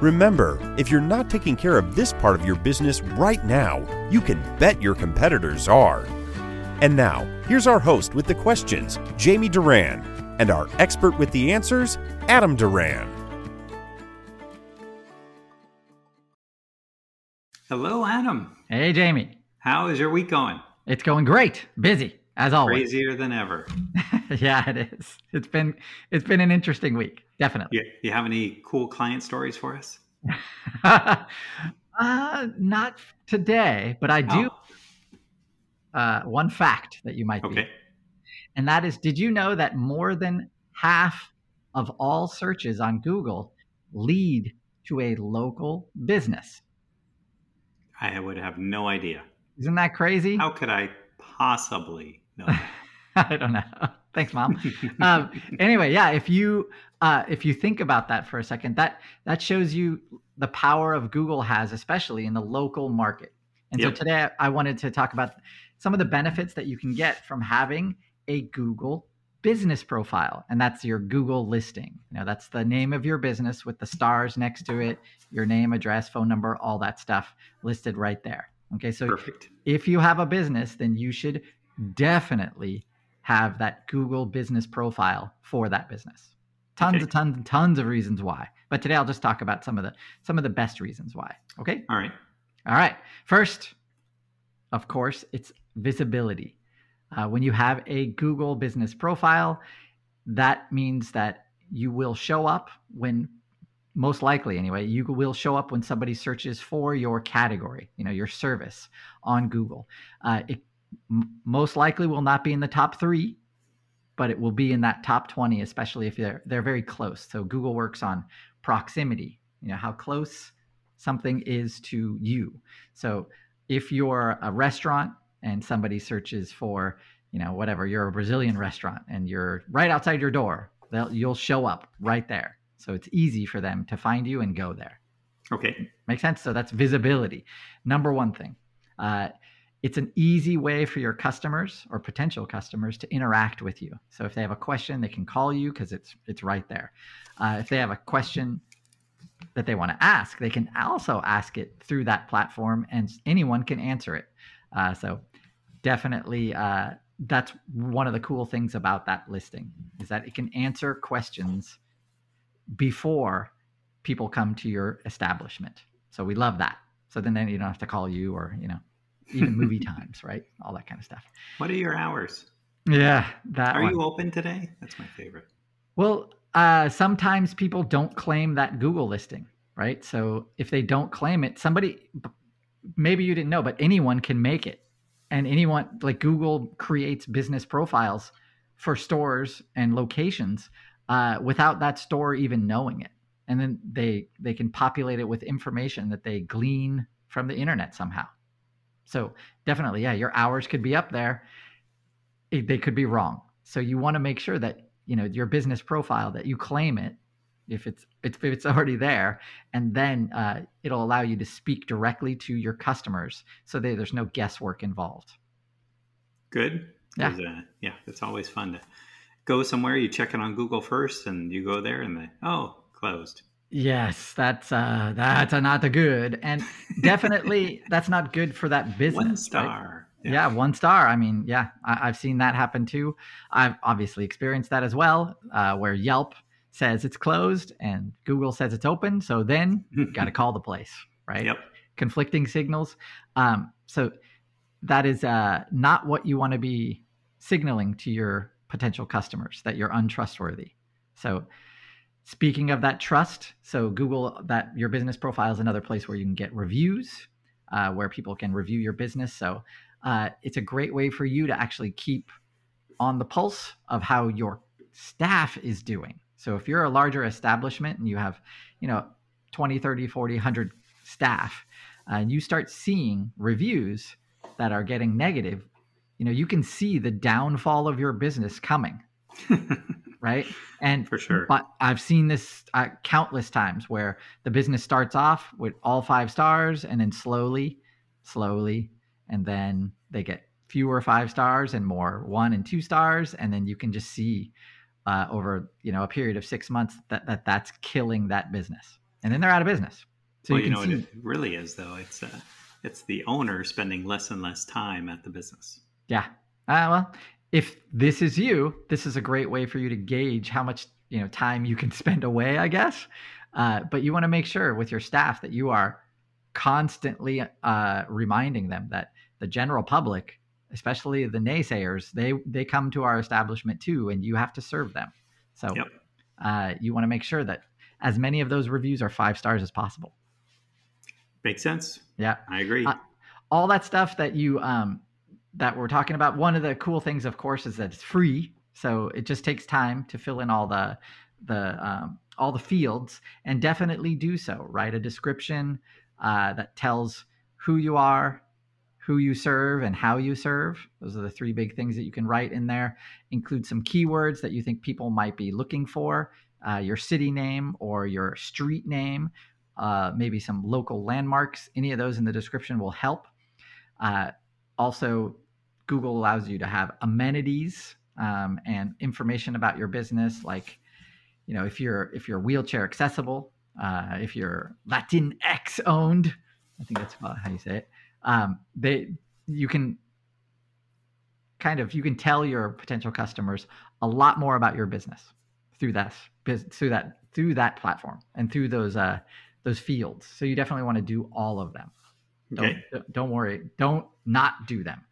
Remember, if you're not taking care of this part of your business right now, you can bet your competitors are. And now, here's our host with the questions, Jamie Duran, and our expert with the answers, Adam Duran. Hello, Adam. Hey, Jamie. How is your week going? It's going great. Busy as always. Crazier than ever. yeah, it is. It's been it's been an interesting week, definitely. You, you have any cool client stories for us? uh, not today, but I do. Oh. Uh, one fact that you might be, Okay. and that is, did you know that more than half of all searches on Google lead to a local business? I would have no idea. Isn't that crazy? How could I possibly that? I don't know. Thanks, mom. um, anyway, yeah. If you uh, if you think about that for a second, that that shows you the power of Google has, especially in the local market. And Yep. so today, I wanted to talk about some of the benefits that you can get from having a Google business profile, and that's your Google listing. You know, that's the name of your business with the stars next to it, your name, address, phone number, all that stuff listed right there. Okay, so Perfect. if you have a business, then you should definitely have that Google business profile for that business. Tons Okay. and tons and tons of reasons why. But today I'll just talk about some of the some of the best reasons why. Okay? All right. All right. First, of course, it's visibility. Uh, when you have a Google business profile, that means that you will show up when, most likely anyway, you will show up when somebody searches for your category, you know, your service on Google. Uh, it m- most likely will not be in the top three, but it will be in that top 20, especially if they're, they're very close. So Google works on proximity, you know, how close something is to you. So if you're a restaurant and somebody searches for, you know, whatever, you're a Brazilian restaurant and you're right outside your door, they'll, you'll show up right there. So it's easy for them to find you and go there. Okay. Make sense? So that's visibility. Number one thing. Uh, it's an easy way for your customers or potential customers to interact with you. So if they have a question, they can call you because it's it's right there. Uh, if they have a question that they want to ask, they can also ask it through that platform, and anyone can answer it. Uh, so definitely, uh, that's one of the cool things about that listing is that it can answer questions before people come to your establishment. So we love that. So then, then you don't have to call you or you know even movie times, right? All that kind of stuff. What are your hours? Yeah, that. Are one. you open today? That's my favorite. Well, uh, sometimes people don't claim that Google listing, right? So if they don't claim it, somebody, maybe you didn't know, but anyone can make it. And anyone, like Google creates business profiles for stores and locations uh, without that store even knowing it. And then they they can populate it with information that they glean from the internet somehow. So definitely, yeah, your hours could be up there. It- They could be wrong. So you want to make sure that you know your business profile that you claim it if it's if it's already there and then uh, it'll allow you to speak directly to your customers so that there's no guesswork involved Good. Yeah. Uh, yeah. It's always fun to go somewhere. You check it on Google first, and you go there, and they oh closed. Yes that's uh that's uh, not good and definitely that's not good for that business One right? star. yeah. one star i mean yeah I, i've seen that happen too i've obviously experienced that as well uh, where yelp says it's closed and google says it's open so then you got to call the place right Yep. conflicting signals. Um, so that is uh, not what you want to be signaling to your potential customers that you're untrustworthy. So speaking of that trust, so Google that your business profile is another place where you can get reviews, uh, where people can review your business. So uh, it's a great way for you to actually keep on the pulse of how your staff is doing. So if you're a larger establishment and you have, you know, 20, 30, 40, 100 staff, uh, and you start seeing reviews, that are getting negative, you know, you can see the downfall of your business coming. right? And For sure. But I've seen this uh, countless times where the business starts off with all five stars and then slowly, slowly, and then they get fewer five stars and more one and two stars, and then you can just see uh, over you know a period of six months that, that that's killing that business, and then they're out of business. So well, you you, can know see, what it really is, though. It's uh, it's the owner spending less and less time at the business. yeah. Uh, well, if this is you, this is a great way for you to gauge how much you know time you can spend away, I guess. Uh, but you want to make sure with your staff that you are constantly uh, reminding them that the general public, especially the naysayers, they they come to our establishment too, and you have to serve them. So Yep. uh, you want to make sure that as many of those reviews are five stars as possible. Makes sense. Yeah I agree. Uh, all that stuff that you um that we're talking about one of the cool things of course is that it's free so it just takes time to fill in all the the um, all the fields and definitely do so write a description uh, that tells who you are who you serve and how you serve those are the three big things that you can write in there include some keywords that you think people might be looking for uh, your city name or your street name uh, maybe some local landmarks. Any of those in the description will help. Uh, also, Google allows you to have amenities um, and information about your business, like you know if you're if you're wheelchair accessible, uh, if you're Latinx owned. I think that's how you say it. Um, they you can kind of you can tell your potential customers a lot more about your business through that through that through that platform and through those uh those fields. So you definitely want to do all of them. okay. Don't don't worry. Don't not do them.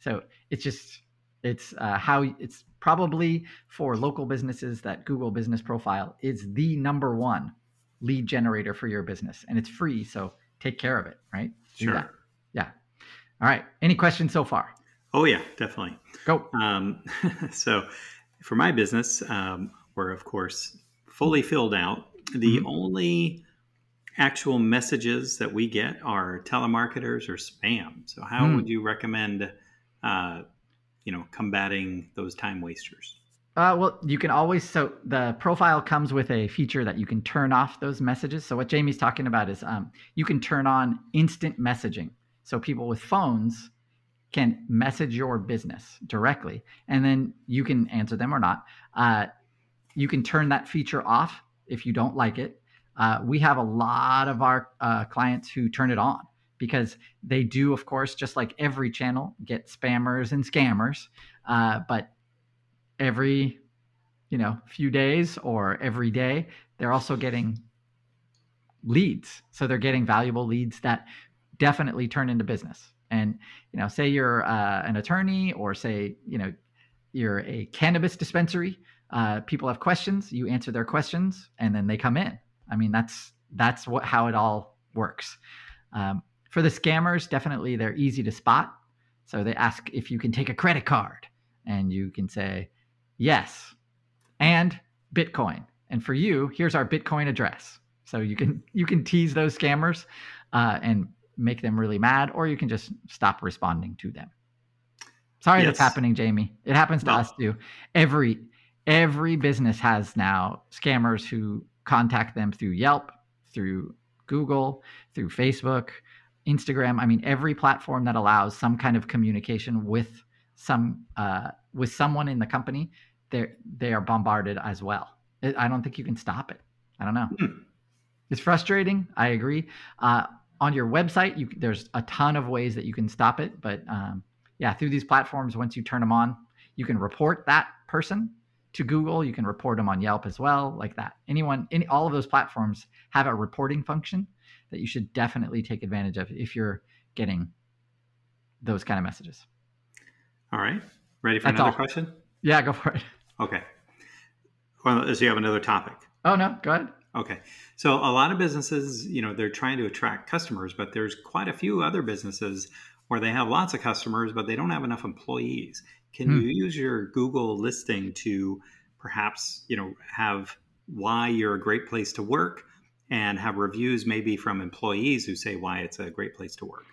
So it's just it's uh, how it's probably for local businesses that Google Business Profile is the number one lead generator for your business, and it's free. So take care of it. Right? Do Sure. that. Yeah. All right. Any questions so far? Oh yeah, definitely. Go. Um, so, for my business, um, we're of course fully filled out. The Mhm. only actual messages that we get are telemarketers or spam. So, how Hmm. would you recommend, uh, you know, combating those time wasters? Uh, well, you can always so the profile comes with a feature that you can turn off those messages. So what Jamie's talking about is um, you can turn on instant messaging, so people with phones can message your business directly, and then you can answer them or not. Uh, you can turn that feature off if you don't like it. Uh, we have a lot of our uh, clients who turn it on because they do, of course, just like every channel, get spammers and scammers. Uh, but every you know few days or every day they're also getting leads. So they're getting valuable leads that definitely turn into business. And you know say you're uh, an attorney or say you know you're a cannabis dispensary uh, people have questions you answer their questions and then they come in. I mean that's that's what how it all works. Um, for the scammers definitely they're easy to spot. So they ask if you can take a credit card and you can say yes. And bitcoin. And for you here's our bitcoin address. So you can you can tease those scammers uh, and make them really mad or you can just stop responding to them. Sorry that's happening jamie. It happens to No. us too. Every every business has now scammers who contact them through yelp through google through facebook instagram i mean every platform that allows some kind of communication with some uh, with someone in the company they they are bombarded as well. I don't think you can stop it. I don't know. Hmm. it's frustrating. I agree. Uh, on your website you there's a ton of ways that you can stop it but um, yeah through these platforms once you turn them on you can report that person to google you can report them on yelp as well like that anyone any all of those platforms have a reporting function that you should definitely take advantage of if you're getting those kind of messages All right. Ready for That's another all. question? yeah go for it Okay. Well, does you have another topic? oh no go ahead Okay. So a lot of businesses, you know, they're trying to attract customers, but there's quite a few other businesses where they have lots of customers, but they don't have enough employees. Can Hmm. you use your Google listing to perhaps, you know, have why you're a great place to work and have reviews maybe from employees who say why it's a great place to work?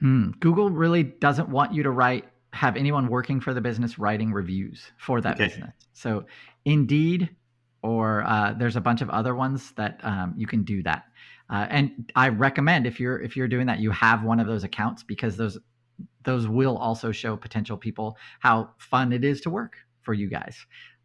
Hmm. Google really doesn't want you to write have anyone working for the business writing reviews for that Okay. business. So Indeed or uh, there's a bunch of other ones that um, you can do that. Uh, and I recommend if you're if you're doing that, you have one of those accounts because those those will also show potential people how fun it is to work for you guys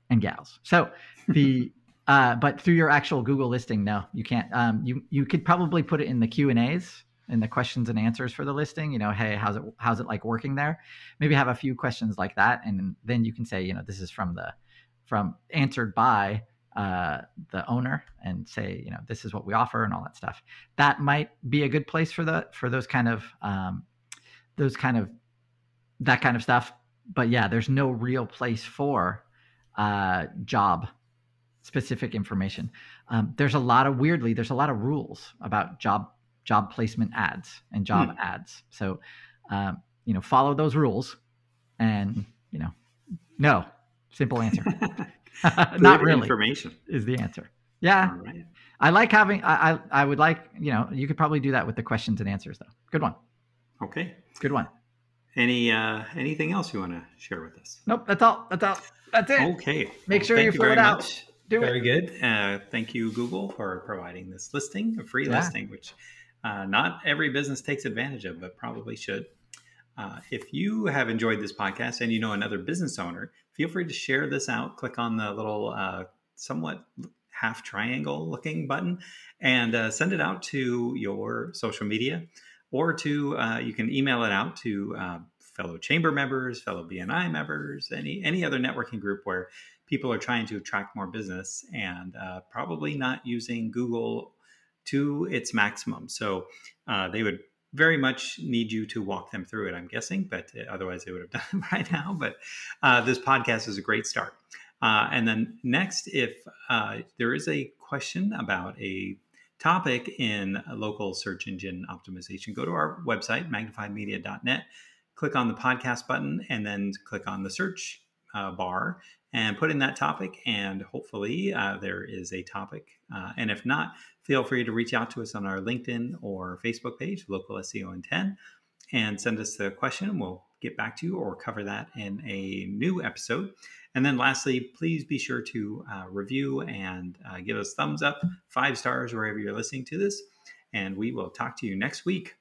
and gals. So the uh, but through your actual Google listing, no, you can't. Um, you you could probably put it in the Q and A's in the questions and answers for the listing. You know, hey, how's it how's it like working there? Maybe have a few questions like that, and then you can say, you know, this is from the from answered by uh, the owner, and say, you know, this is what we offer and all that stuff. That might be a good place for the for those kind of um, those kind of that kind of stuff. But yeah, there's no real place for uh, job specific information. Um, there's a lot of weirdly, there's a lot of rules about job job placement ads and job ads. So um, you know, follow those rules, and you know, no, simple answer. Not really information. is the answer. Yeah, right. I like having. I, I I would like you know you could probably do that with the questions and answers though. Good one. Okay. Good one. Any uh, anything else you want to share with us? Nope, that's all. That's all. That's it. Okay. Make Well, sure you fill it out. much. Do Very it. good. Uh, thank you, Google, for providing this listing, a free Yeah. listing, which uh, not every business takes advantage of, but probably should. Uh, if you have enjoyed this podcast and you know another business owner, feel free to share this out. Click on the little uh, somewhat half triangle looking button and uh, send it out to your social media or to uh, you can email it out to uh, fellow chamber members, fellow BNI members, any any other networking group where people are trying to attract more business and uh, probably not using Google to its maximum. So uh, they would very much need you to walk them through it, I'm guessing, but uh, otherwise they would have done it right now. But uh, this podcast is a great start. And then next, if there is a question about a topic in local search engine optimization, go to our website, magnifiedmedia.net, click on the podcast button, and then click on the search uh, bar and put in that topic. And hopefully, uh, there is a topic. Uh, and if not, feel free to reach out to us on our LinkedIn or Facebook page, Local SEO in 10, and send us the question. We'll get back to you or cover that in a new episode. And then lastly, please be sure to uh, review and uh, give us thumbs up, five stars wherever you're listening to this. And we will talk to you next week.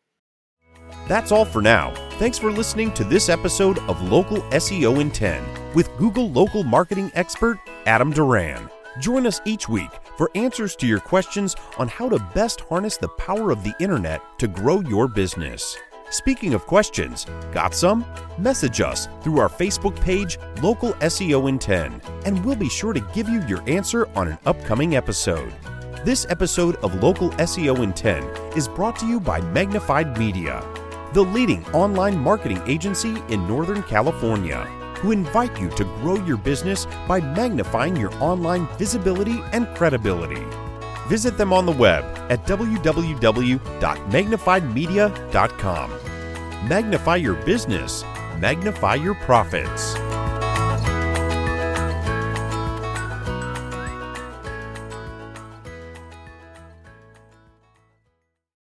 That's all for now. Thanks for listening to this episode of Local SEO in 10 with Google local marketing expert Adam Duran. Join us each week for answers to your questions on how to best harness the power of the internet to grow your business. Speaking of questions, got some? Message us through our Facebook page, Local SEO in 10, and we'll be sure to give you your answer on an upcoming episode. This episode of Local SEO in 10 is brought to you by Magnified Media, the leading online marketing agency in Northern California, who invite you to grow your business by magnifying your online visibility and credibility. Visit them on the web at www.magnifiedmedia.com. Magnify your business, magnify your profits.